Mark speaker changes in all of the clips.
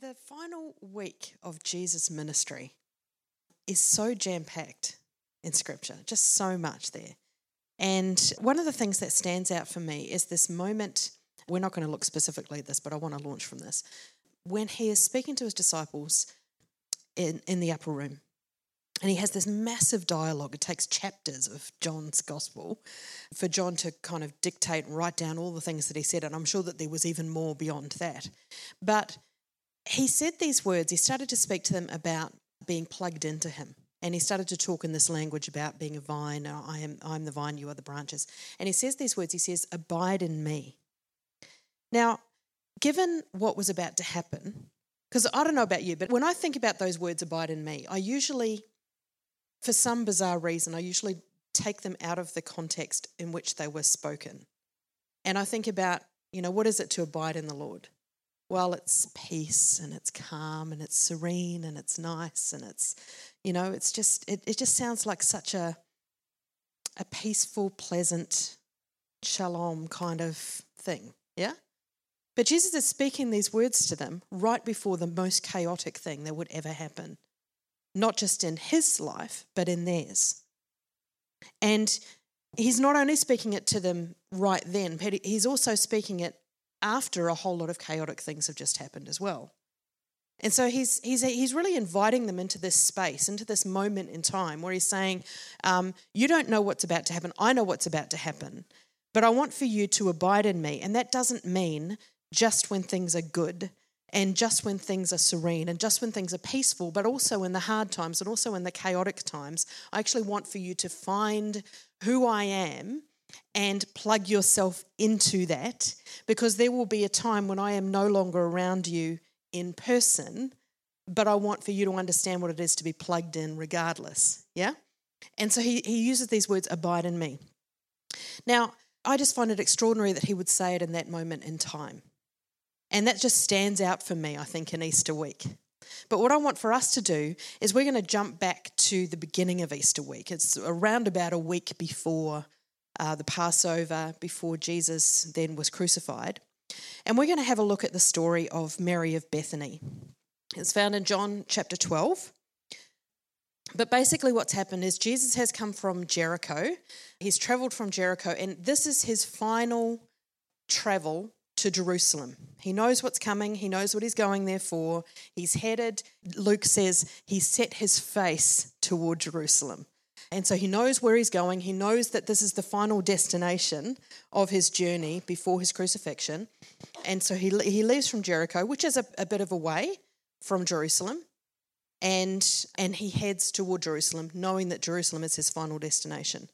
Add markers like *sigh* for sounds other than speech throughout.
Speaker 1: The final week of Jesus' ministry is so jam packed in scripture, just so much there. And one of the things that stands out for me is this moment. We're not going to look specifically at this, but I want to launch from this. When he is speaking to his disciples in, in the upper room, and he has this massive dialogue. It takes chapters of John's gospel for John to kind of dictate and write down all the things that he said. And I'm sure that there was even more beyond that. But he said these words, he started to speak to them about being plugged into him. And he started to talk in this language about being a vine. Uh, I am I'm the vine, you are the branches. And he says these words, he says, Abide in me. Now, given what was about to happen, because I don't know about you, but when I think about those words, abide in me, I usually, for some bizarre reason, I usually take them out of the context in which they were spoken. And I think about, you know, what is it to abide in the Lord? Well, it's peace and it's calm and it's serene and it's nice and it's, you know, it's just, it, it just sounds like such a, a peaceful, pleasant, shalom kind of thing. Yeah? But Jesus is speaking these words to them right before the most chaotic thing that would ever happen, not just in his life, but in theirs. And he's not only speaking it to them right then, but he's also speaking it after a whole lot of chaotic things have just happened as well. And so he's, he's, he's really inviting them into this space, into this moment in time where he's saying, um, You don't know what's about to happen. I know what's about to happen. But I want for you to abide in me. And that doesn't mean just when things are good and just when things are serene and just when things are peaceful, but also in the hard times and also in the chaotic times. I actually want for you to find who I am and plug yourself into that because there will be a time when I am no longer around you in person, but I want for you to understand what it is to be plugged in regardless. Yeah? And so he, he uses these words, abide in me. Now, I just find it extraordinary that he would say it in that moment in time. And that just stands out for me, I think, in Easter week. But what I want for us to do is we're going to jump back to the beginning of Easter week. It's around about a week before uh, the Passover before Jesus then was crucified. And we're going to have a look at the story of Mary of Bethany. It's found in John chapter 12. But basically, what's happened is Jesus has come from Jericho. He's traveled from Jericho, and this is his final travel to Jerusalem. He knows what's coming, he knows what he's going there for. He's headed, Luke says, he set his face toward Jerusalem. And so he knows where he's going. He knows that this is the final destination of his journey before his crucifixion. And so he, he leaves from Jericho, which is a, a bit of a way from Jerusalem. And, and he heads toward Jerusalem, knowing that Jerusalem is his final destination.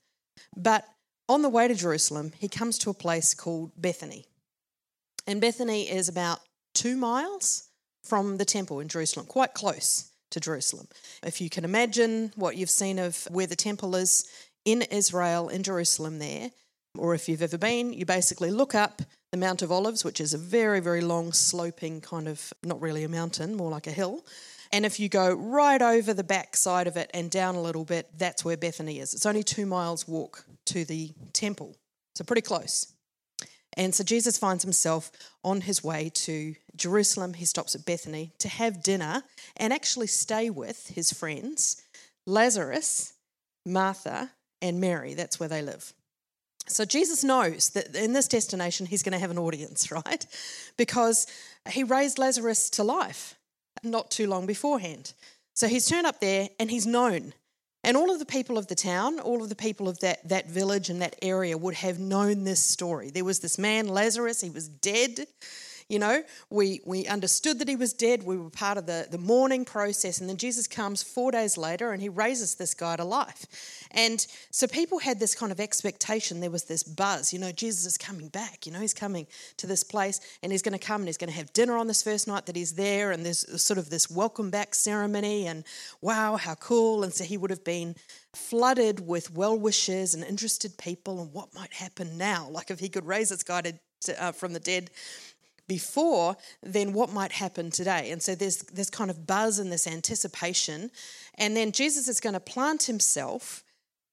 Speaker 1: But on the way to Jerusalem, he comes to a place called Bethany. And Bethany is about two miles from the temple in Jerusalem, quite close to Jerusalem. If you can imagine what you've seen of where the temple is in Israel, in Jerusalem, there, or if you've ever been, you basically look up the Mount of Olives, which is a very, very long, sloping kind of, not really a mountain, more like a hill. And if you go right over the back side of it and down a little bit, that's where Bethany is. It's only two miles walk to the temple, so pretty close. And so Jesus finds himself on his way to Jerusalem. He stops at Bethany to have dinner and actually stay with his friends, Lazarus, Martha, and Mary. That's where they live. So Jesus knows that in this destination he's going to have an audience, *laughs* right? Because he raised Lazarus to life not too long beforehand. So he's turned up there and he's known and all of the people of the town, all of the people of that, that village and that area would have known this story. There was this man, Lazarus, he was dead. You know, we, we understood that he was dead. We were part of the, the mourning process. And then Jesus comes four days later and he raises this guy to life. And so people had this kind of expectation. There was this buzz, you know, Jesus is coming back. You know, he's coming to this place and he's going to come and he's going to have dinner on this first night that he's there. And there's sort of this welcome back ceremony. And wow, how cool. And so he would have been flooded with well wishers and interested people and what might happen now. Like if he could raise this guy to, uh, from the dead before, then what might happen today? And so there's this kind of buzz and this anticipation. And then Jesus is going to plant himself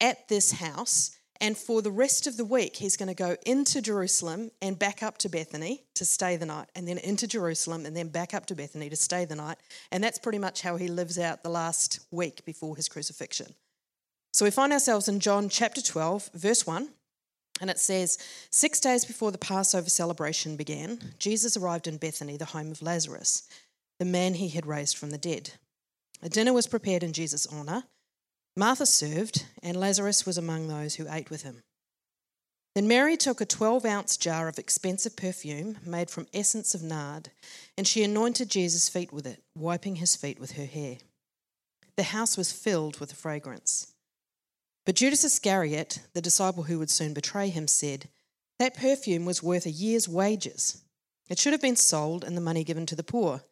Speaker 1: at this house And for the rest of the week, he's going to go into Jerusalem and back up to Bethany to stay the night, and then into Jerusalem and then back up to Bethany to stay the night. And that's pretty much how he lives out the last week before his crucifixion. So we find ourselves in John chapter 12, verse 1. And it says, Six days before the Passover celebration began, Jesus arrived in Bethany, the home of Lazarus, the man he had raised from the dead. A dinner was prepared in Jesus' honour. Martha served, and Lazarus was among those who ate with him. Then Mary took a 12 ounce jar of expensive perfume made from essence of nard, and she anointed Jesus' feet with it, wiping his feet with her hair. The house was filled with the fragrance. But Judas Iscariot, the disciple who would soon betray him, said, That perfume was worth a year's wages. It should have been sold and the money given to the poor.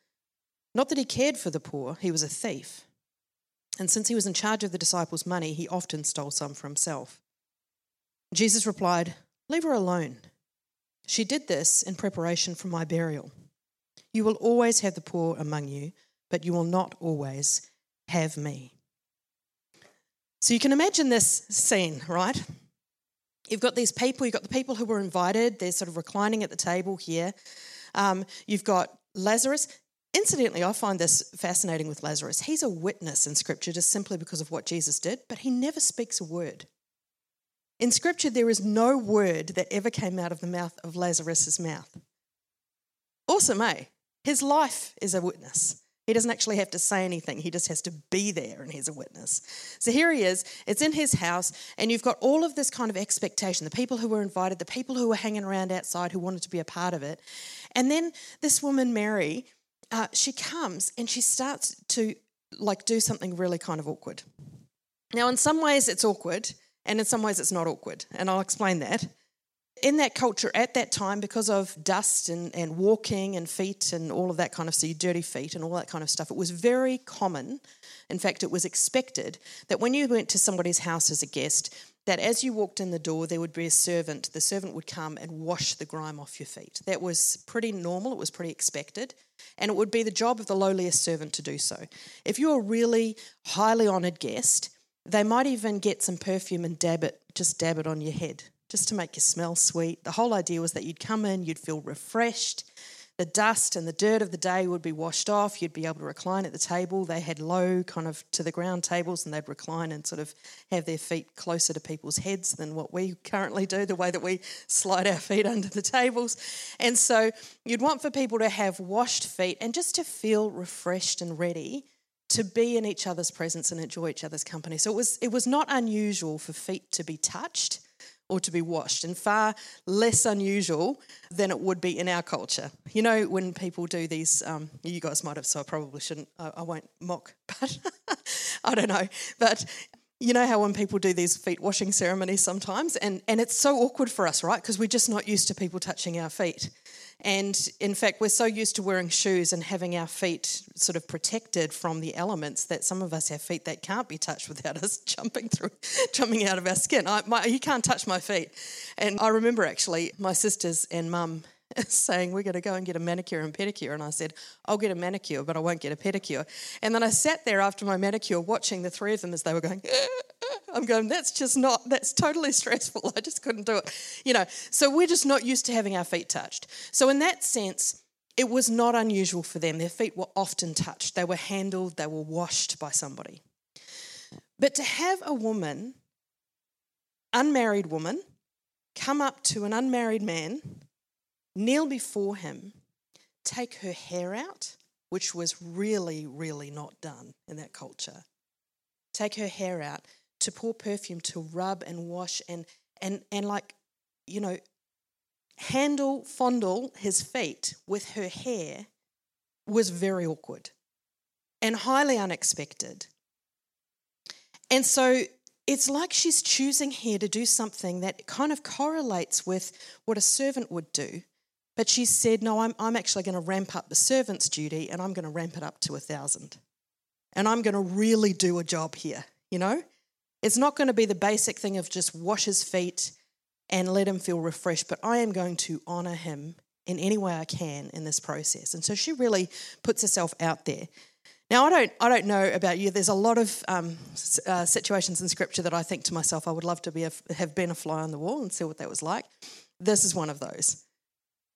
Speaker 1: Not that he cared for the poor, he was a thief. And since he was in charge of the disciples' money, he often stole some for himself. Jesus replied, Leave her alone. She did this in preparation for my burial. You will always have the poor among you, but you will not always have me. So you can imagine this scene, right? You've got these people, you've got the people who were invited, they're sort of reclining at the table here. Um, you've got Lazarus. Incidentally, I find this fascinating with Lazarus. He's a witness in Scripture just simply because of what Jesus did, but he never speaks a word. In Scripture, there is no word that ever came out of the mouth of Lazarus's mouth. Awesome, eh? His life is a witness. He doesn't actually have to say anything, he just has to be there and he's a witness. So here he is, it's in his house, and you've got all of this kind of expectation the people who were invited, the people who were hanging around outside who wanted to be a part of it. And then this woman, Mary, uh, she comes and she starts to like do something really kind of awkward. Now, in some ways, it's awkward, and in some ways, it's not awkward, and I'll explain that. In that culture at that time, because of dust and, and walking and feet and all of that kind of so dirty feet and all that kind of stuff, it was very common. In fact, it was expected that when you went to somebody's house as a guest, that as you walked in the door, there would be a servant. The servant would come and wash the grime off your feet. That was pretty normal, it was pretty expected. And it would be the job of the lowliest servant to do so. If you're a really highly honoured guest, they might even get some perfume and dab it, just dab it on your head, just to make you smell sweet. The whole idea was that you'd come in, you'd feel refreshed, the dust and the dirt of the day would be washed off. You'd be able to recline at the table. They had low, kind of to the ground tables, and they'd recline and sort of have their feet closer to people's heads than what we currently do, the way that we slide our feet under the tables. And so you'd want for people to have washed feet and just to feel refreshed and ready to be in each other's presence and enjoy each other's company. So it was it was not unusual for feet to be touched or to be washed, and far less unusual than it would be in our culture. You know, when people do these, um, you guys might have, so I probably shouldn't, I, I won't mock, *laughs* but I don't know. But you know how when people do these feet washing ceremonies sometimes, and, and it's so awkward for us, right? Because we're just not used to people touching our feet. And in fact, we're so used to wearing shoes and having our feet sort of protected from the elements that some of us have feet that can't be touched without *laughs* us jumping through, jumping out of our skin. I, my, you can't touch my feet. And I remember actually my sisters and mum *laughs* saying, We're going to go and get a manicure and pedicure. And I said, I'll get a manicure, but I won't get a pedicure. And then I sat there after my manicure watching the three of them as they were going, *laughs* I'm going, that's just not, that's totally stressful. I just couldn't do it. You know, so we're just not used to having our feet touched. So, in that sense, it was not unusual for them. Their feet were often touched, they were handled, they were washed by somebody. But to have a woman, unmarried woman, come up to an unmarried man, kneel before him, take her hair out, which was really, really not done in that culture, take her hair out, to pour perfume, to rub and wash and and and like, you know, handle, fondle his feet with her hair was very awkward and highly unexpected. And so it's like she's choosing here to do something that kind of correlates with what a servant would do. But she said, No, I'm, I'm actually going to ramp up the servant's duty and I'm going to ramp it up to a thousand. And I'm going to really do a job here, you know? It's not going to be the basic thing of just wash his feet and let him feel refreshed, but I am going to honor him in any way I can in this process. And so she really puts herself out there. Now, I don't, I don't know about you. There's a lot of um, uh, situations in Scripture that I think to myself, I would love to be a, have been a fly on the wall and see what that was like. This is one of those.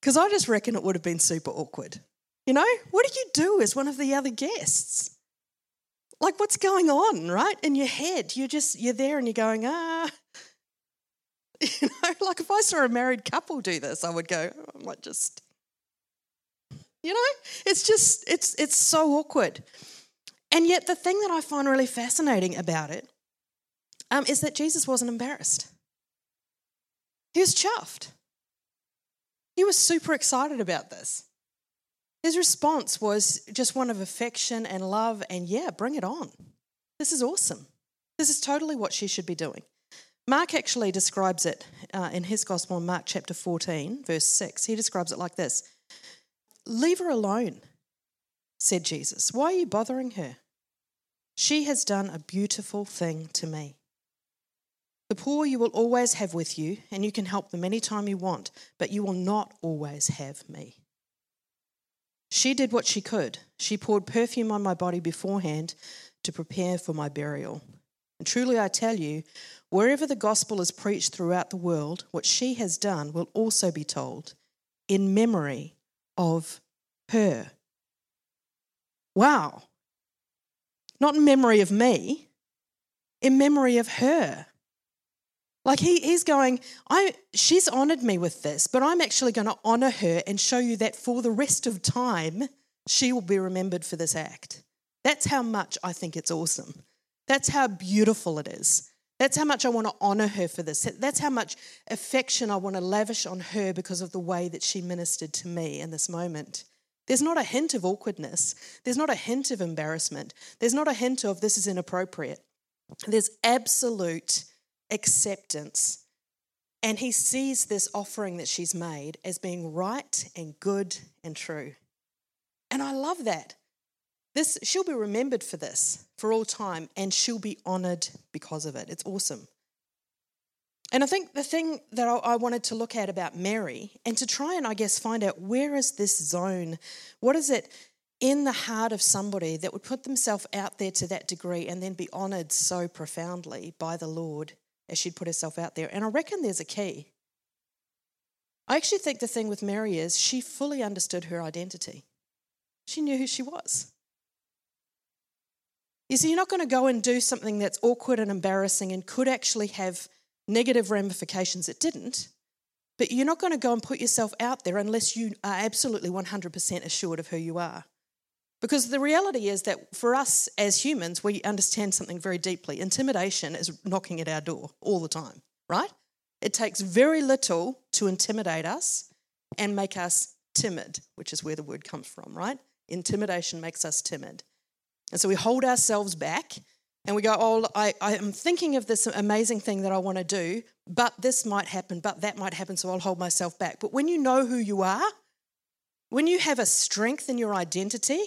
Speaker 1: Because I just reckon it would have been super awkward. You know, what do you do as one of the other guests? Like, what's going on, right? In your head, you're just, you're there and you're going, ah. *laughs* You know, like if I saw a married couple do this, I would go, oh, I might just, you know, it's just, it's, it's so awkward. And yet, the thing that I find really fascinating about it um, is that Jesus wasn't embarrassed. He was chuffed. He was super excited about this. His response was just one of affection and love, and yeah, bring it on. This is awesome. This is totally what she should be doing. Mark actually describes it uh, in his gospel in Mark chapter 14, verse 6. He describes it like this Leave her alone, said Jesus. Why are you bothering her? She has done a beautiful thing to me. The poor you will always have with you, and you can help them anytime you want, but you will not always have me. She did what she could. She poured perfume on my body beforehand to prepare for my burial. And truly I tell you, wherever the gospel is preached throughout the world, what she has done will also be told in memory of her. Wow. Not in memory of me, in memory of her. Like he, he's going, I, she's honored me with this, but I'm actually going to honor her and show you that for the rest of time, she will be remembered for this act. That's how much I think it's awesome. That's how beautiful it is. That's how much I want to honor her for this. That's how much affection I want to lavish on her because of the way that she ministered to me in this moment. There's not a hint of awkwardness. There's not a hint of embarrassment. There's not a hint of this is inappropriate. There's absolute acceptance. And he sees this offering that she's made as being right and good and true. And I love that. This she'll be remembered for this for all time and she'll be honored because of it. It's awesome. And I think the thing that I wanted to look at about Mary and to try and I guess find out where is this zone? What is it in the heart of somebody that would put themselves out there to that degree and then be honored so profoundly by the Lord as she'd put herself out there. And I reckon there's a key. I actually think the thing with Mary is she fully understood her identity. She knew who she was. You see, you're not going to go and do something that's awkward and embarrassing and could actually have negative ramifications. It didn't. But you're not going to go and put yourself out there unless you are absolutely 100% assured of who you are. Because the reality is that for us as humans, we understand something very deeply. Intimidation is knocking at our door all the time, right? It takes very little to intimidate us and make us timid, which is where the word comes from, right? Intimidation makes us timid. And so we hold ourselves back and we go, Oh, I, am thinking of this amazing thing that I want to do, but this might happen, but that might happen, so I'll hold myself back. But when you know who you are, when you have a strength in your identity,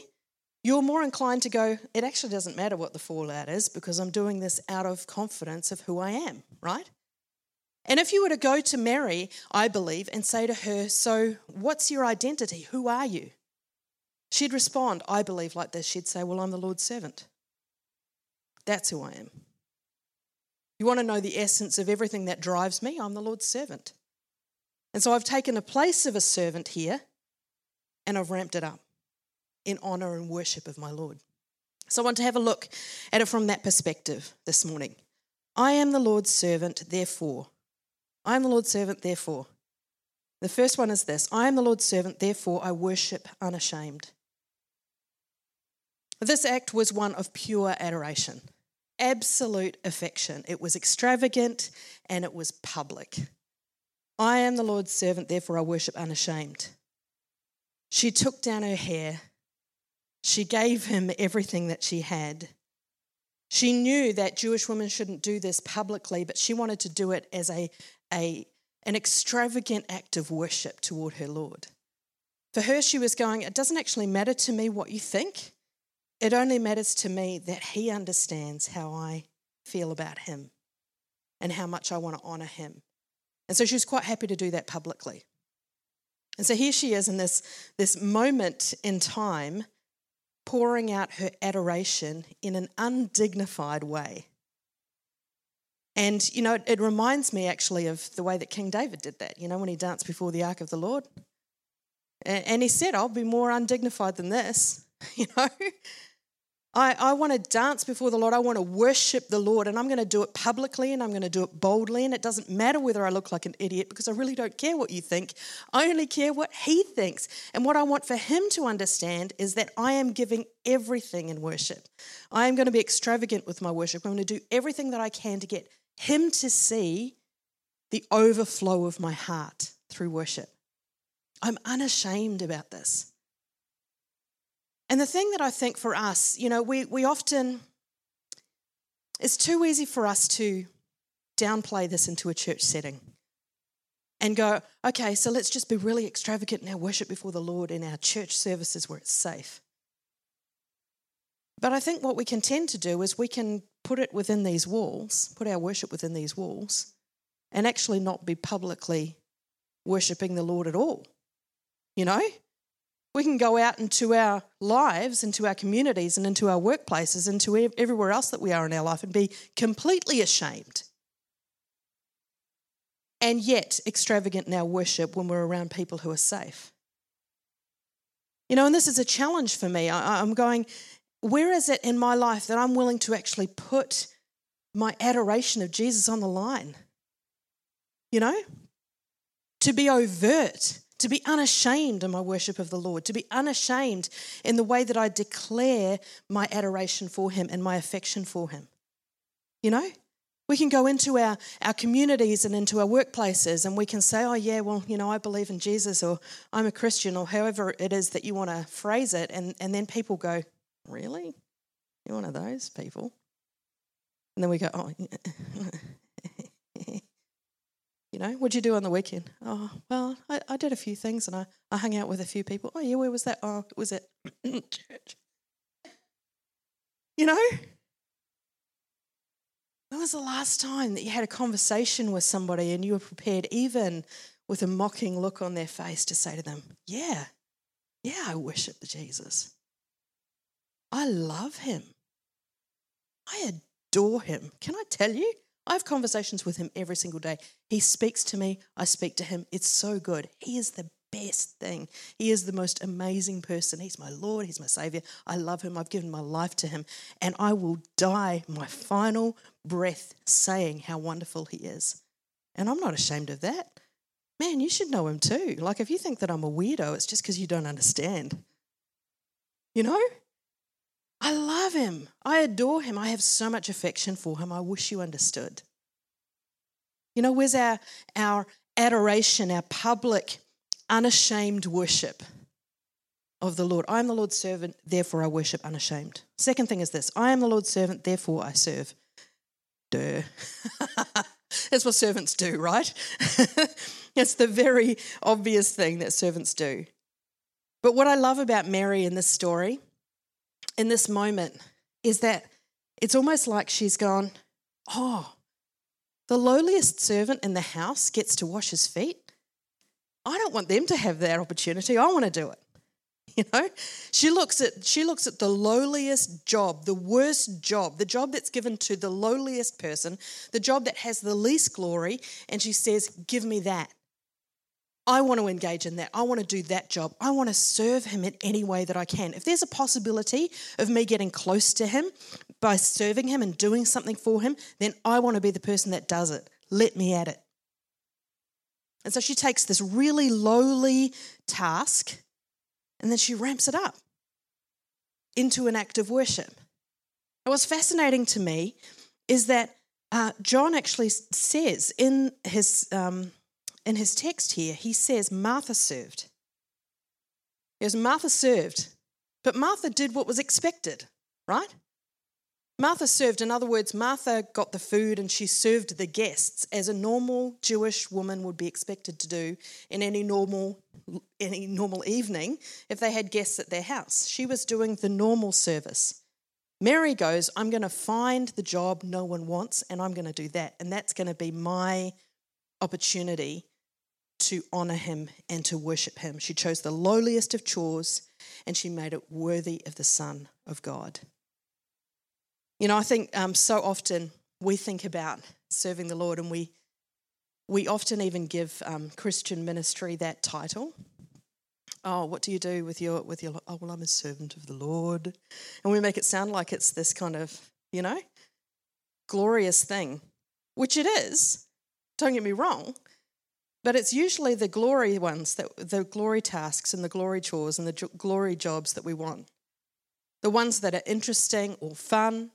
Speaker 1: you're more inclined to go, it actually doesn't matter what the fallout is because I'm doing this out of confidence of who I am, right? And if you were to go to Mary, I believe, and say to her, So, what's your identity? Who are you? She'd respond, I believe, like this. She'd say, Well, I'm the Lord's servant. That's who I am. You want to know the essence of everything that drives me? I'm the Lord's servant. And so I've taken a place of a servant here and I've ramped it up in honor and worship of my Lord. So I want to have a look at it from that perspective this morning. I am the Lord's servant, therefore. I am the Lord's servant, therefore. The first one is this I am the Lord's servant, therefore I worship unashamed. This act was one of pure adoration, absolute affection. It was extravagant and it was public. I am the Lord's servant, therefore I worship unashamed. She took down her hair she gave him everything that she had. She knew that Jewish women shouldn't do this publicly, but she wanted to do it as a, a, an extravagant act of worship toward her Lord. For her, she was going, It doesn't actually matter to me what you think. It only matters to me that He understands how I feel about Him and how much I want to honor Him. And so she was quite happy to do that publicly. And so here she is in this, this moment in time pouring out her adoration in an undignified way. And, you know, it reminds me actually of the way that King David did that, you know, when he danced before the ark of the Lord. And he said, I'll be more undignified than this, *laughs* you know. I, I want to dance before the Lord. I want to worship the Lord, and I'm going to do it publicly and I'm going to do it boldly. And it doesn't matter whether I look like an idiot because I really don't care what you think. I only care what He thinks. And what I want for Him to understand is that I am giving everything in worship. I am going to be extravagant with my worship. I'm going to do everything that I can to get Him to see the overflow of my heart through worship. I'm unashamed about this. And the thing that I think for us, you know, we, we often, it's too easy for us to downplay this into a church setting and go, okay, so let's just be really extravagant in our worship before the Lord in our church services where it's safe. But I think what we can tend to do is we can put it within these walls, put our worship within these walls, and actually not be publicly worshipping the Lord at all. You know? We can go out into our lives, into our communities, and into our workplaces, and to everywhere else that we are in our life and be completely ashamed. And yet extravagant in our worship when we're around people who are safe. You know, and this is a challenge for me. I, am going, where is it in my life that I'm willing to actually put my adoration of Jesus on the line? You know, to be overt to be unashamed in my worship of the Lord, to be unashamed in the way that I declare my adoration for Him and my affection for Him. You know, we can go into our, our communities and into our workplaces and we can say, oh, yeah, well, you know, I believe in Jesus or I'm a Christian or however it is that you want to phrase it. And, and then people go, really? You're one of those people? And then we go, oh, *laughs* You know, what'd you do on the weekend? Oh, well, I, I did a few things and I, I hung out with a few people. Oh, yeah, where was that? Oh, was it *coughs* church? You know? When was the last time that you had a conversation with somebody and you were prepared, even with a mocking look on their face, to say to them, Yeah, yeah, I worship Jesus. I love him. I adore him. Can I tell you? I have conversations with him every single day. He speaks to me, I speak to him. It's so good. He is the best thing. He is the most amazing person. He's my Lord, He's my Savior. I love Him. I've given my life to Him. And I will die my final breath saying how wonderful He is. And I'm not ashamed of that. Man, you should know Him too. Like, if you think that I'm a weirdo, it's just because you don't understand. You know? I love him. I adore him. I have so much affection for him. I wish you understood. You know, where's our, our adoration, our public, unashamed worship of the Lord? I am the Lord's servant, therefore I worship unashamed. Second thing is this I am the Lord's servant, therefore I serve. Duh. *laughs* That's what servants do, right? *laughs* it's the very obvious thing that servants do. But what I love about Mary in this story in this moment is that it's almost like she's gone, Oh, the lowliest servant in the house gets to wash his feet. I don't want them to have that opportunity. I want to do it. *laughs* You know, she looks at she looks at the lowliest job, the worst job, the job that's given to the lowliest person, the job that has the least glory, and she says, "Give me that." I want to engage in that. I want to do that job. I want to serve him in any way that I can. If there's a possibility of me getting close to him by serving him and doing something for him, then I want to be the person that does it. Let me at it. And so she takes this really lowly task and then she ramps it up into an act of worship. And what's fascinating to me is that uh, John actually says in his um, in his text here, he says Martha served. Yes, Martha served, but Martha did what was expected, right? Martha served. In other words, Martha got the food and she served the guests as a normal Jewish woman would be expected to do in any normal any normal evening if they had guests at their house. She was doing the normal service. Mary goes, I'm going to find the job no one wants and I'm going to do that. And that's going to be my opportunity to honor him and to worship him. She chose the lowliest of chores and she made it worthy of the Son of God. You know, I think um, so often we think about serving the Lord and we, we often even give um, Christian ministry that title. Oh, what do you do with your with your? Oh, well, I'm a servant of the Lord, and we make it sound like it's this kind of you know glorious thing, which it is. Don't get me wrong, but it's usually the glory ones, that, the glory tasks and the glory chores and the jo- glory jobs that we want. The ones that are interesting or fun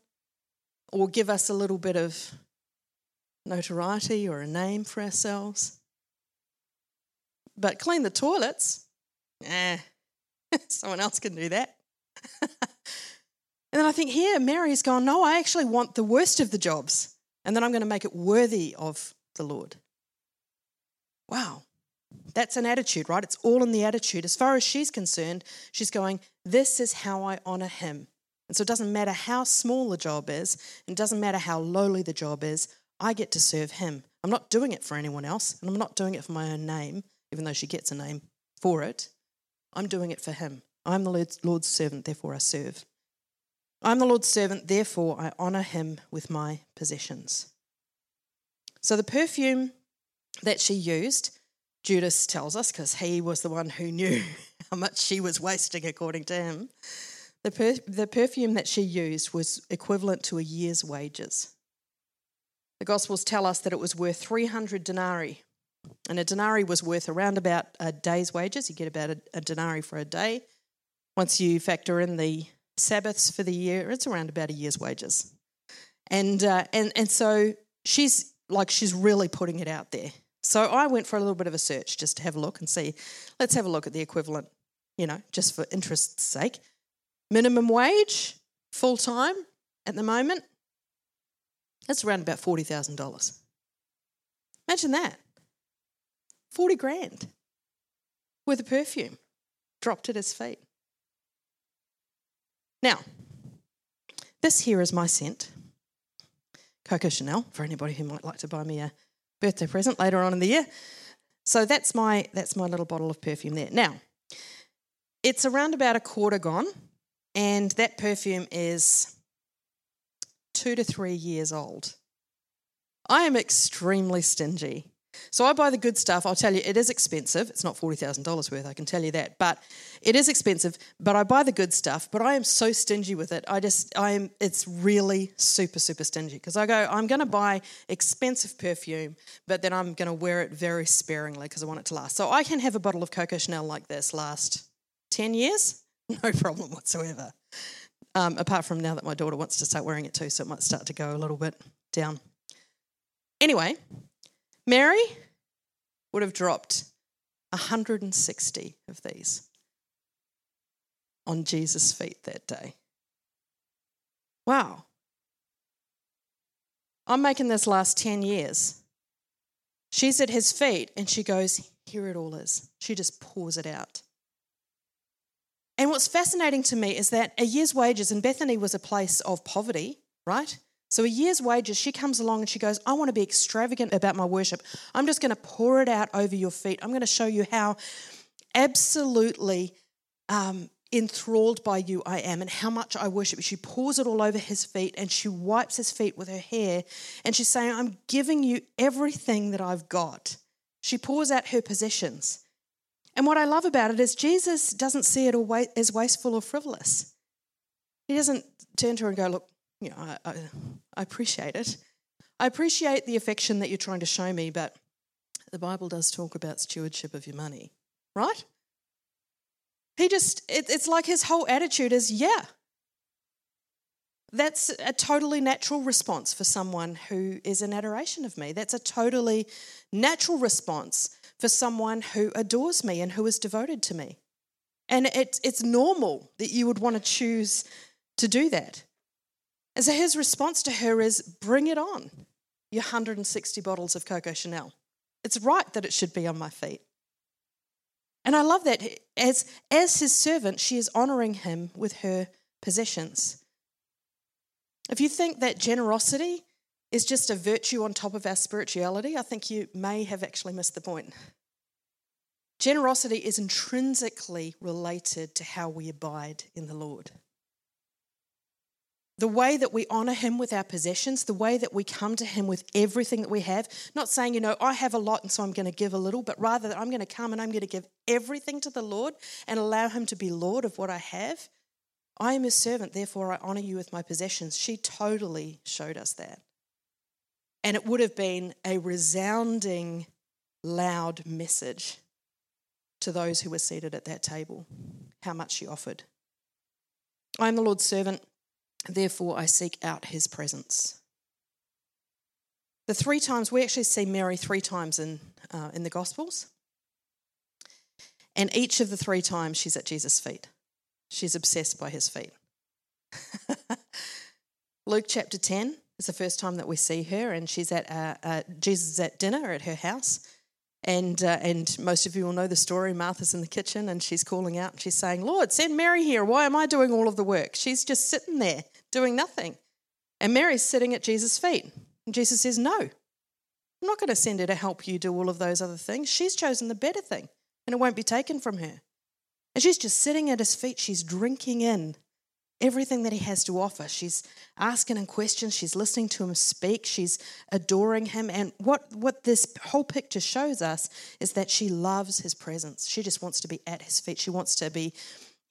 Speaker 1: or give us a little bit of notoriety or a name for ourselves. But clean the toilets, eh, *laughs* someone else can do that. *laughs* and then I think here, Mary's gone, no, I actually want the worst of the jobs, and then I'm going to make it worthy of the Lord. Wow. That's an attitude, right? It's all in the attitude. As far as she's concerned, she's going, This is how I honor him. And so it doesn't matter how small the job is, and it doesn't matter how lowly the job is, I get to serve him. I'm not doing it for anyone else, and I'm not doing it for my own name, even though she gets a name for it. I'm doing it for him. I'm the Lord's servant, therefore I serve. I'm the Lord's servant, therefore I honor him with my possessions. So the perfume that she used, Judas tells us, because he was the one who knew *laughs* how much she was wasting, according to him. The, per- the perfume that she used was equivalent to a year's wages. The Gospels tell us that it was worth 300 denarii, and a denarii was worth around about a day's wages. You get about a, a denarii for a day. Once you factor in the Sabbaths for the year, it's around about a year's wages. And, uh, and, and so she's like, she's really putting it out there. So I went for a little bit of a search just to have a look and see. Let's have a look at the equivalent, you know, just for interest's sake. Minimum wage, full time at the moment, that's around about $40,000. Imagine that. 40 grand worth of perfume dropped at his feet. Now, this here is my scent Coco Chanel, for anybody who might like to buy me a birthday present later on in the year. So that's my that's my little bottle of perfume there. Now, it's around about a quarter gone, and that perfume is two to three years old. I am extremely stingy. So I buy the good stuff. I'll tell you, it is expensive. It's not $40,000 worth, I can tell you that. But it is expensive, but I buy the good stuff. But I am so stingy with it. I just, I am, it's really super, super stingy. Because I go, I'm going to buy expensive perfume, but then I'm going to wear it very sparingly because I want it to last. So I can have a bottle of Coco Chanel like this last 10 years, *laughs* no problem whatsoever. Um, apart from now that my daughter wants to start wearing it too, so it might start to go a little bit down. Anyway, Mary would have dropped 160 of these on Jesus' feet that day. Wow. I'm making this last 10 years. She's at his feet and she goes, Here it all is. She just pours it out. And what's fascinating to me is that a year's wages in Bethany was a place of poverty, right? So a year's wages, she comes along and she goes, I want to be extravagant about my worship. I'm just going to pour it out over your feet. I'm going to show you how absolutely um, enthralled by you I am and how much I worship. She pours it all over his feet and she wipes his feet with her hair and she's saying, I'm giving you everything that I've got. She pours out her possessions. And what I love about it is Jesus doesn't see it as wasteful or frivolous. He doesn't turn to her and go, Look, you know, I, I, I appreciate it. I appreciate the affection that you're trying to show me, but the Bible does talk about stewardship of your money, right? He just, it, it's like his whole attitude is, yeah. That's a totally natural response for someone who is in adoration of me. That's a totally natural response for someone who adores me and who is devoted to me. And it, it's normal that you would want to choose to do that. And so his response to her is bring it on, your 160 bottles of Coco Chanel. It's right that it should be on my feet. And I love that. As, as his servant, she is honoring him with her possessions. If you think that generosity is just a virtue on top of our spirituality, I think you may have actually missed the point. Generosity is intrinsically related to how we abide in the Lord. The way that we honor Him with our possessions, the way that we come to Him with everything that we have, not saying, you know, I have a lot and so I'm going to give a little, but rather that I'm going to come and I'm going to give everything to the Lord and allow Him to be Lord of what I have. I am His servant, therefore I honor you with my possessions. She totally showed us that. And it would have been a resounding, loud message to those who were seated at that table how much she offered. I am the Lord's servant. Therefore, I seek out his presence. The three times, we actually see Mary three times in, uh, in the Gospels. And each of the three times she's at Jesus' feet. She's obsessed by his feet. *laughs* Luke chapter 10 is the first time that we see her, and she's at uh, uh, Jesus at dinner at her house. And, uh, and most of you will know the story. Martha's in the kitchen and she's calling out and she's saying, Lord, send Mary here. Why am I doing all of the work? She's just sitting there doing nothing. And Mary's sitting at Jesus' feet. And Jesus says, No, I'm not going to send her to help you do all of those other things. She's chosen the better thing and it won't be taken from her. And she's just sitting at his feet. She's drinking in everything that he has to offer. She's asking him questions, she's listening to him speak, she's adoring him. And what, what this whole picture shows us is that she loves his presence. She just wants to be at his feet. She wants to be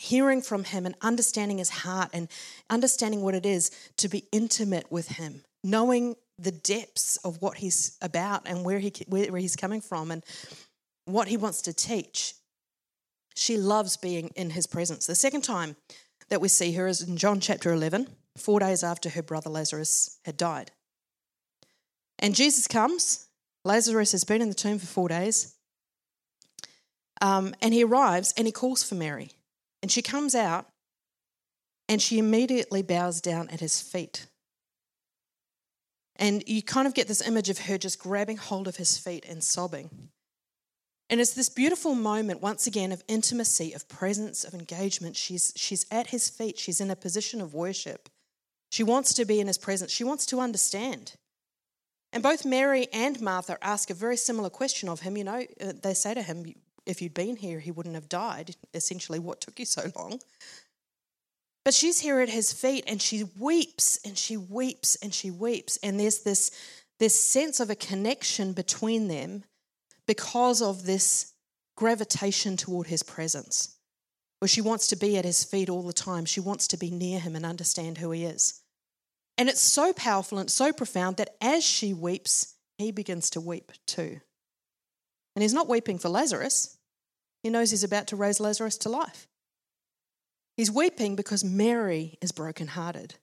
Speaker 1: hearing from him and understanding his heart and understanding what it is to be intimate with him, knowing the depths of what he's about and where, he, where he's coming from and what he wants to teach. She loves being in his presence. The second time that we see her is in John chapter 11, four days after her brother Lazarus had died. And Jesus comes. Lazarus has been in the tomb for four days. Um, and he arrives and he calls for Mary. And she comes out and she immediately bows down at his feet. And you kind of get this image of her just grabbing hold of his feet and sobbing. And it's this beautiful moment, once again, of intimacy, of presence, of engagement. She's, she's at his feet, she's in a position of worship. She wants to be in his presence, she wants to understand. And both Mary and Martha ask a very similar question of him. You know, uh, they say to him, If you'd been here, he wouldn't have died. Essentially, what took you so long? But she's here at his feet and she weeps and she weeps and she weeps. And there's this, this sense of a connection between them because of this gravitation toward his presence, where she wants to be at his feet all the time. She wants to be near him and understand who he is. And it's so powerful and so profound that as she weeps, he begins to weep too. And he's not weeping for Lazarus, he knows he's about to raise Lazarus to life. He's weeping because Mary is brokenhearted.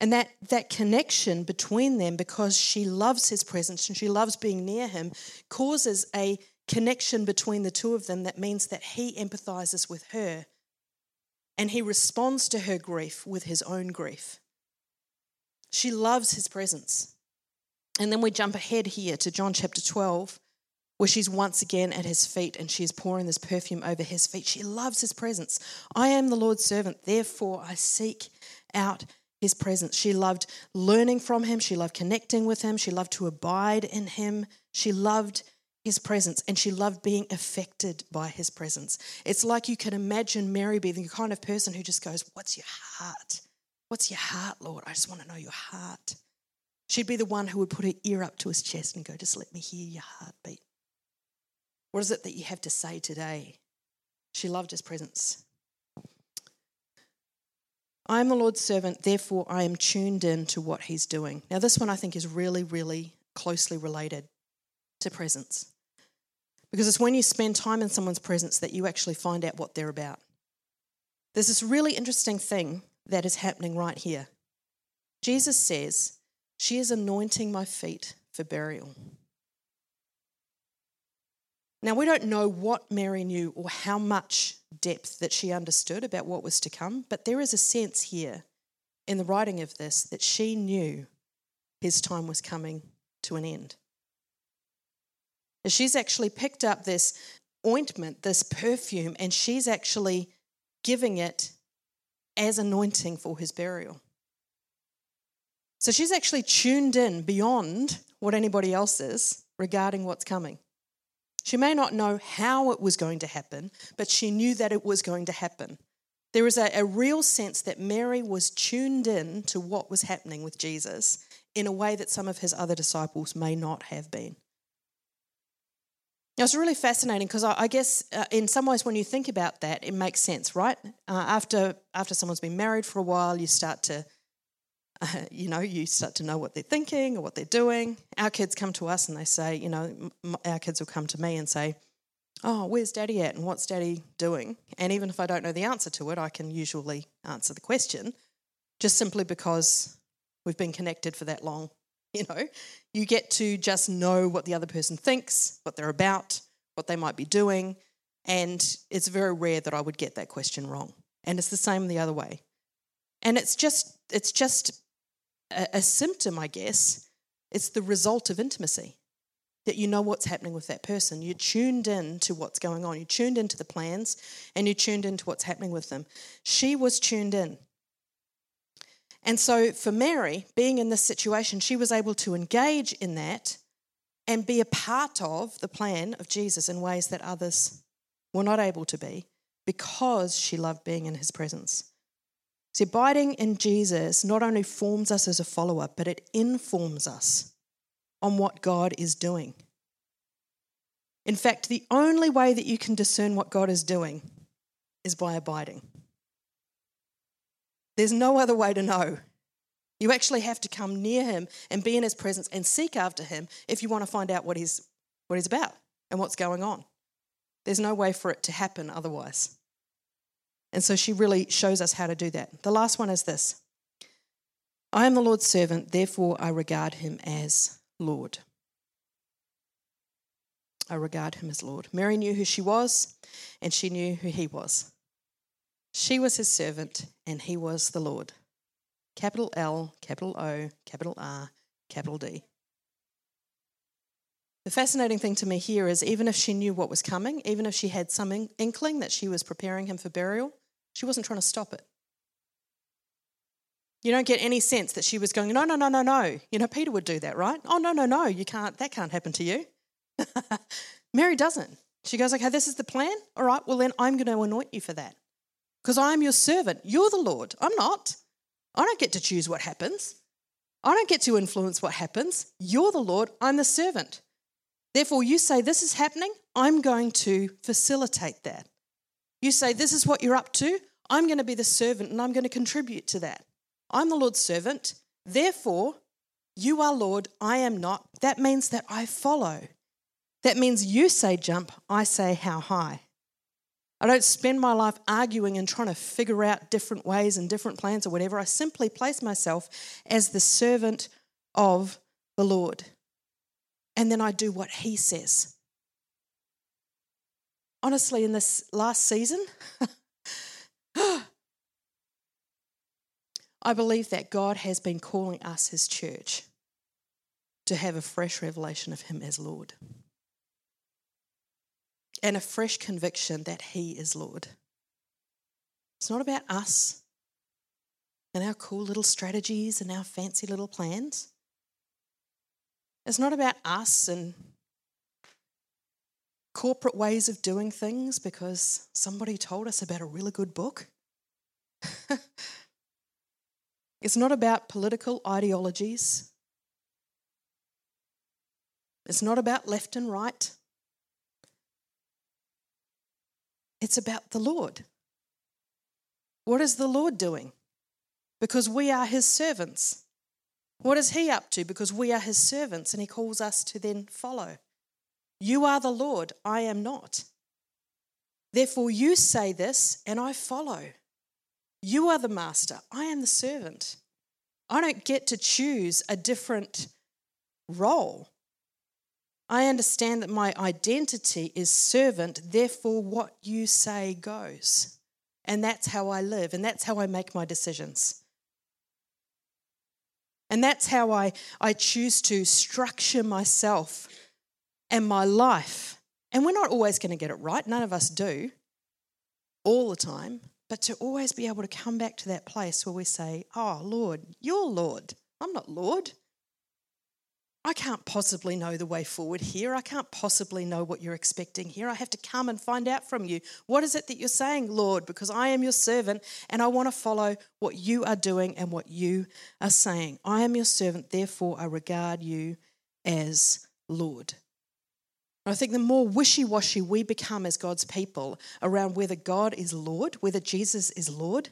Speaker 1: And that, that connection between them, because she loves his presence and she loves being near him, causes a connection between the two of them that means that he empathizes with her and he responds to her grief with his own grief. She loves his presence. And then we jump ahead here to John chapter 12, where she's once again at his feet and she's pouring this perfume over his feet. She loves his presence. I am the Lord's servant, therefore I seek out his presence. She loved learning from him. She loved connecting with him. She loved to abide in him. She loved his presence and she loved being affected by his presence. It's like you can imagine Mary being the kind of person who just goes, What's your heart? What's your heart, Lord? I just want to know your heart. She'd be the one who would put her ear up to his chest and go, Just let me hear your heartbeat. What is it that you have to say today? She loved his presence. I am the Lord's servant, therefore I am tuned in to what he's doing. Now, this one I think is really, really closely related to presence. Because it's when you spend time in someone's presence that you actually find out what they're about. There's this really interesting thing that is happening right here. Jesus says, She is anointing my feet for burial. Now, we don't know what Mary knew or how much depth that she understood about what was to come, but there is a sense here in the writing of this that she knew his time was coming to an end. She's actually picked up this ointment, this perfume, and she's actually giving it as anointing for his burial. So she's actually tuned in beyond what anybody else is regarding what's coming. She may not know how it was going to happen, but she knew that it was going to happen. There is a, a real sense that Mary was tuned in to what was happening with Jesus in a way that some of his other disciples may not have been. Now, it's really fascinating because I, I, guess uh, in some ways, when you think about that, it makes sense, right? Uh, after after someone's been married for a while, you start to, *laughs* you know, you start to know what they're thinking or what they're doing. Our kids come to us and they say, you know, our kids will come to me and say, "Oh, where's Daddy at? And what's Daddy doing?" And even if I don't know the answer to it, I can usually answer the question, just simply because we've been connected for that long *laughs* You know, you get to just know what the other person thinks, what they're about, what they might be doing. And it's very rare that I would get that question wrong. And it's the same the other way. And it's just, it's just a, a symptom, I guess. It's the result of intimacy that you know what's happening with that person. You're tuned in to what's going on. You're tuned into the plans and you're tuned into what's happening with them. She was tuned in. And so for Mary, being in this situation, she was able to engage in that and be a part of the plan of Jesus in ways that others were not able to be because she loved being in his presence. See, abiding in Jesus not only forms us as a follower, but it informs us on what God is doing. In fact, the only way that you can discern what God is doing is by abiding. There's no other way to know. You actually have to come near him and be in his presence and seek after him if you want to find out what he's, what he's about and what's going on. There's no way for it to happen otherwise. And so she really shows us how to do that. The last one is this I am the Lord's servant, therefore I regard him as Lord. I regard him as Lord. Mary knew who she was, and she knew who he was. She was his servant, and he was the Lord. Capital L, capital O, capital R, capital D. The fascinating thing to me here is even if she knew what was coming, even if she had some inkling that she was preparing him for burial, she wasn't trying to stop it. You don't get any sense that she was going, no, no, no, no, no. You know, Peter would do that, right? Oh, no, no, no, you can't, that can't happen to you. *laughs* Mary doesn't. She goes, okay, this is the plan. All right, well, then I'm going to anoint you for that because I'm your servant. You're the Lord. I'm not. I don't get to choose what happens. I don't get to influence what happens. You're the Lord. I'm the servant. Therefore, you say this is happening. I'm going to facilitate that. You say this is what you're up to. I'm going to be the servant and I'm going to contribute to that. I'm the Lord's servant. Therefore, you are Lord. I am not. That means that I follow. That means you say jump, I say how high. I don't spend my life arguing and trying to figure out different ways and different plans or whatever. I simply place myself as the servant of the Lord. And then I do what He says. Honestly, in this last season, *gasps* I believe that God has been calling us, His church, to have a fresh revelation of Him as Lord and a fresh conviction that He is Lord. It's not about us and our cool little strategies and our fancy little plans. It's not about us and corporate ways of doing things because somebody told us about a really good book. *laughs* it's not about political ideologies. It's not about left and right. It's about the Lord. What is the Lord doing? Because we are his servants. What is he up to? Because we are his servants and he calls us to then follow. You are the Lord, I am not. Therefore, you say this and I follow. You are the master, I am the servant. I don't get to choose a different role. I understand that my identity is servant, therefore, what you say goes. And that's how I live, and that's how I make my decisions. And that's how I, I choose to structure myself and my life. And we're not always going to get it right, none of us do all the time, but to always be able to come back to that place where we say, Oh, Lord, you're Lord. I'm not Lord. I can't possibly know the way forward here. I can't possibly know what you're expecting here. I have to come and find out from you. What is it that you're saying, Lord? Because I am your servant and I want to follow what you are doing and what you are saying. I am your servant, therefore I regard you as Lord. I think the more wishy washy we become as God's people around whether God is Lord, whether Jesus is Lord,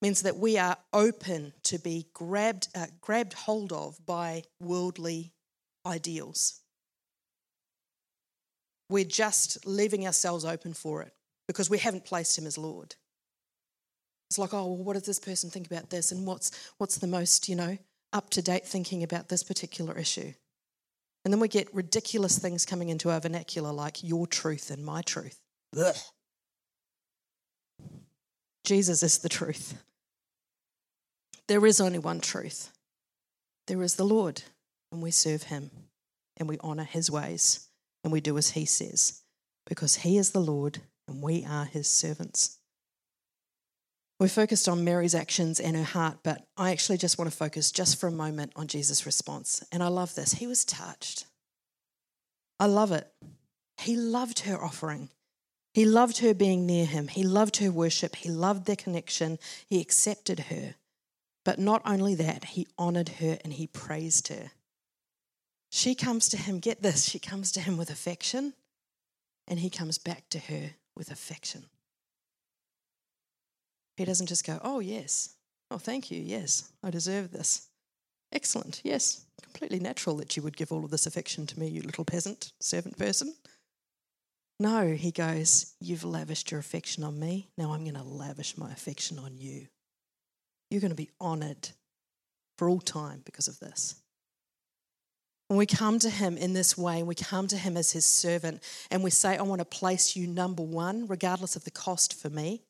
Speaker 1: means that we are open to be grabbed, uh, grabbed hold of by worldly ideals. We're just leaving ourselves open for it because we haven't placed him as Lord. It's like, oh, well, what does this person think about this? And what's, what's the most, you know, up to date thinking about this particular issue? And then we get ridiculous things coming into our vernacular like your truth and my truth. Ugh. Jesus is the truth. There is only one truth. There is the Lord and we serve him and we honor his ways and we do as he says because he is the Lord and we are his servants. We're focused on Mary's actions and her heart, but I actually just want to focus just for a moment on Jesus' response. And I love this. He was touched. I love it. He loved her offering. He loved her being near him. He loved her worship. He loved their connection. He accepted her. But not only that, he honored her and he praised her. She comes to him, get this, she comes to him with affection, and he comes back to her with affection. He doesn't just go, Oh, yes. Oh, thank you. Yes, I deserve this. Excellent. Yes, completely natural that you would give all of this affection to me, you little peasant, servant person. No, he goes, You've lavished your affection on me. Now I'm going to lavish my affection on you. You're going to be honored for all time because of this. When we come to Him in this way, we come to Him as His servant, and we say, I want to place you number one, regardless of the cost for me.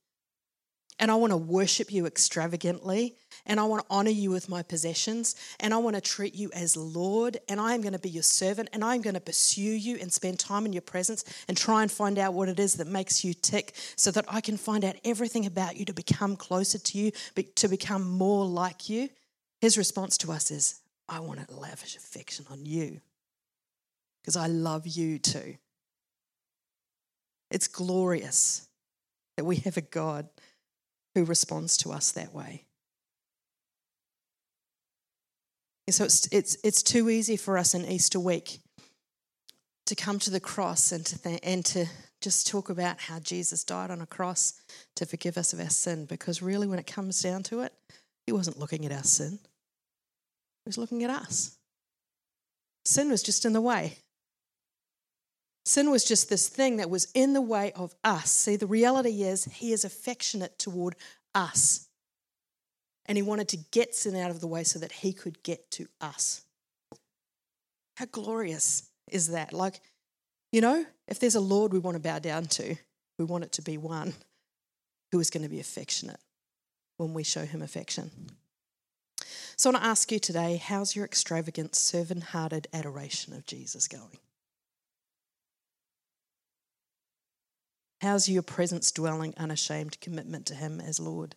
Speaker 1: And I want to worship you extravagantly, and I want to honor you with my possessions, and I want to treat you as Lord, and I am going to be your servant, and I'm going to pursue you and spend time in your presence and try and find out what it is that makes you tick so that I can find out everything about you to become closer to you, to become more like you. His response to us is, I want to lavish affection on you because I love you too. It's glorious that we have a God who responds to us that way. And so it's, it's, it's too easy for us in Easter week to come to the cross and to, th- and to just talk about how Jesus died on a cross to forgive us of our sin because really, when it comes down to it, he wasn't looking at our sin. He was looking at us. Sin was just in the way. Sin was just this thing that was in the way of us. See, the reality is, He is affectionate toward us. And He wanted to get sin out of the way so that He could get to us. How glorious is that? Like, you know, if there's a Lord we want to bow down to, we want it to be one who is going to be affectionate when we show Him affection. So I want to ask you today how's your extravagant, servant hearted adoration of Jesus going? How's your presence dwelling, unashamed commitment to Him as Lord?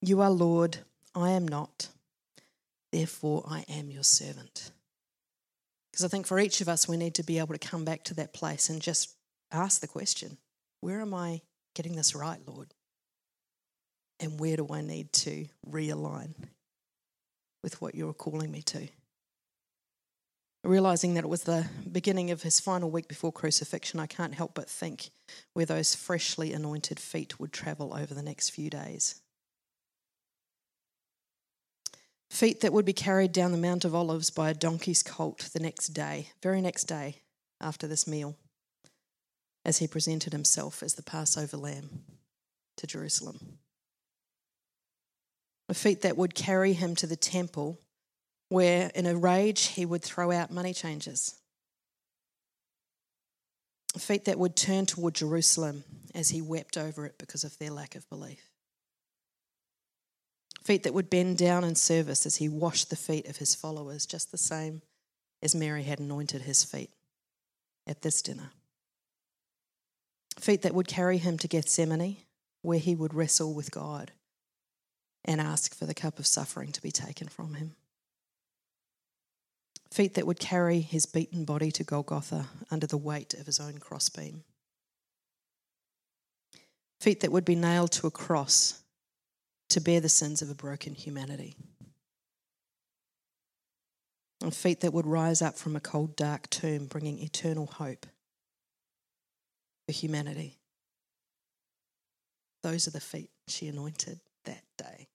Speaker 1: You are Lord, I am not. Therefore, I am your servant. Because I think for each of us, we need to be able to come back to that place and just ask the question where am I getting this right, Lord? and where do I need to realign with what you're calling me to? Realizing that it was the beginning of his final week before crucifixion, I can't help but think where those freshly anointed feet would travel over the next few days. Feet that would be carried down the Mount of Olives by a donkey's colt the next day, very next day after this meal, as he presented himself as the Passover lamb to Jerusalem A feet that would carry him to the temple, where in a rage he would throw out money changers. Feet that would turn toward Jerusalem as he wept over it because of their lack of belief. Feet that would bend down in service as he washed the feet of his followers, just the same as Mary had anointed his feet at this dinner. Feet that would carry him to Gethsemane, where he would wrestle with God and ask for the cup of suffering to be taken from him. Feet that would carry his beaten body to Golgotha under the weight of his own crossbeam. Feet that would be nailed to a cross to bear the sins of a broken humanity. And feet that would rise up from a cold, dark tomb, bringing eternal hope for humanity. Those are the feet she anointed that day.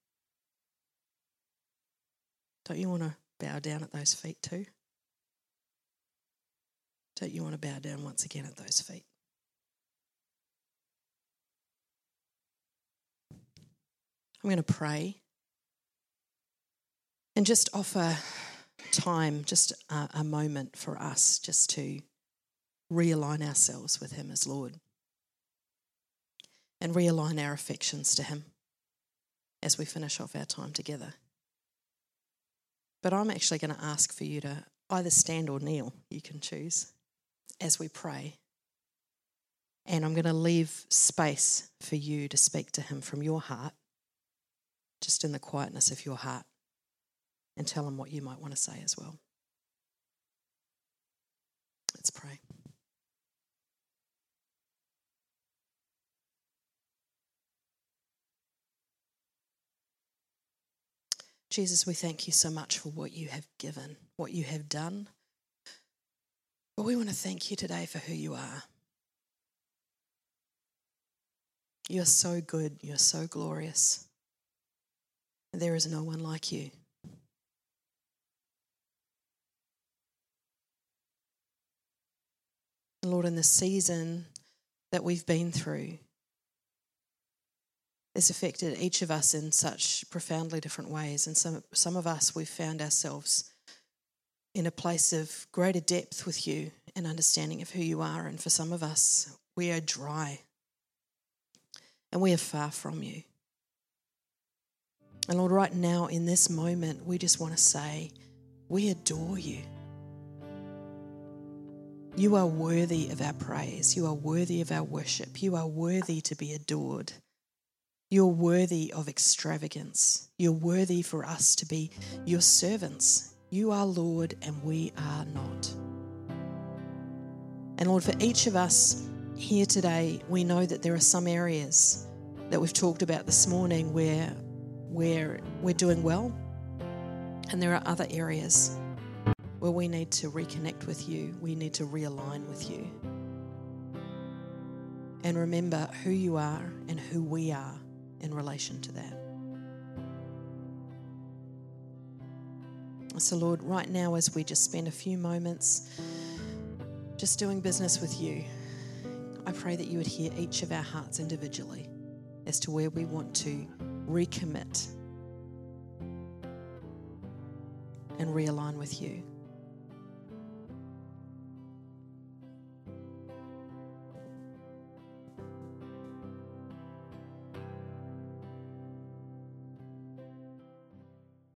Speaker 1: Don't you want to bow down at those feet too? Don't you want to bow down once again at those feet? I'm going to pray and just offer time, just a, a, moment for us just to realign ourselves with Him as Lord and realign our affections to Him as we finish off our time together. But I'm actually going to ask for you to either stand or kneel, you can choose, as we pray. And I'm going to leave space for you to speak to Him from your heart, just in the quietness of your heart, and tell Him what you might want to say as well. Let's pray. Jesus, we thank you so much for what you have given, what you have done. But we want to thank you today for who you are. You are so good, you are so glorious. There is no one like you. Lord, in the season that we've been through, has affected each of us in such profoundly different ways. And some, some of us, we've found ourselves in a place of greater depth with you and understanding of who you are. And for some of us, we are dry and we are far from you. And Lord, right now in this moment, we just want to say, we adore you. You are worthy of our praise. You are worthy of our worship. You are worthy to be adored. You're worthy of extravagance. You're worthy for us to be your servants. You are Lord and we are not. And Lord, for each of us here today, we know that there are some areas that we've talked about this morning where, where we're doing well, and there are other areas where we need to reconnect with you, we need to realign with you. And remember who you are and who we are in relation to that. So, Lord, right now, as we just spend a few moments just doing business with you, I pray that you would hear each of our hearts individually as to where we want to recommit and realign with you.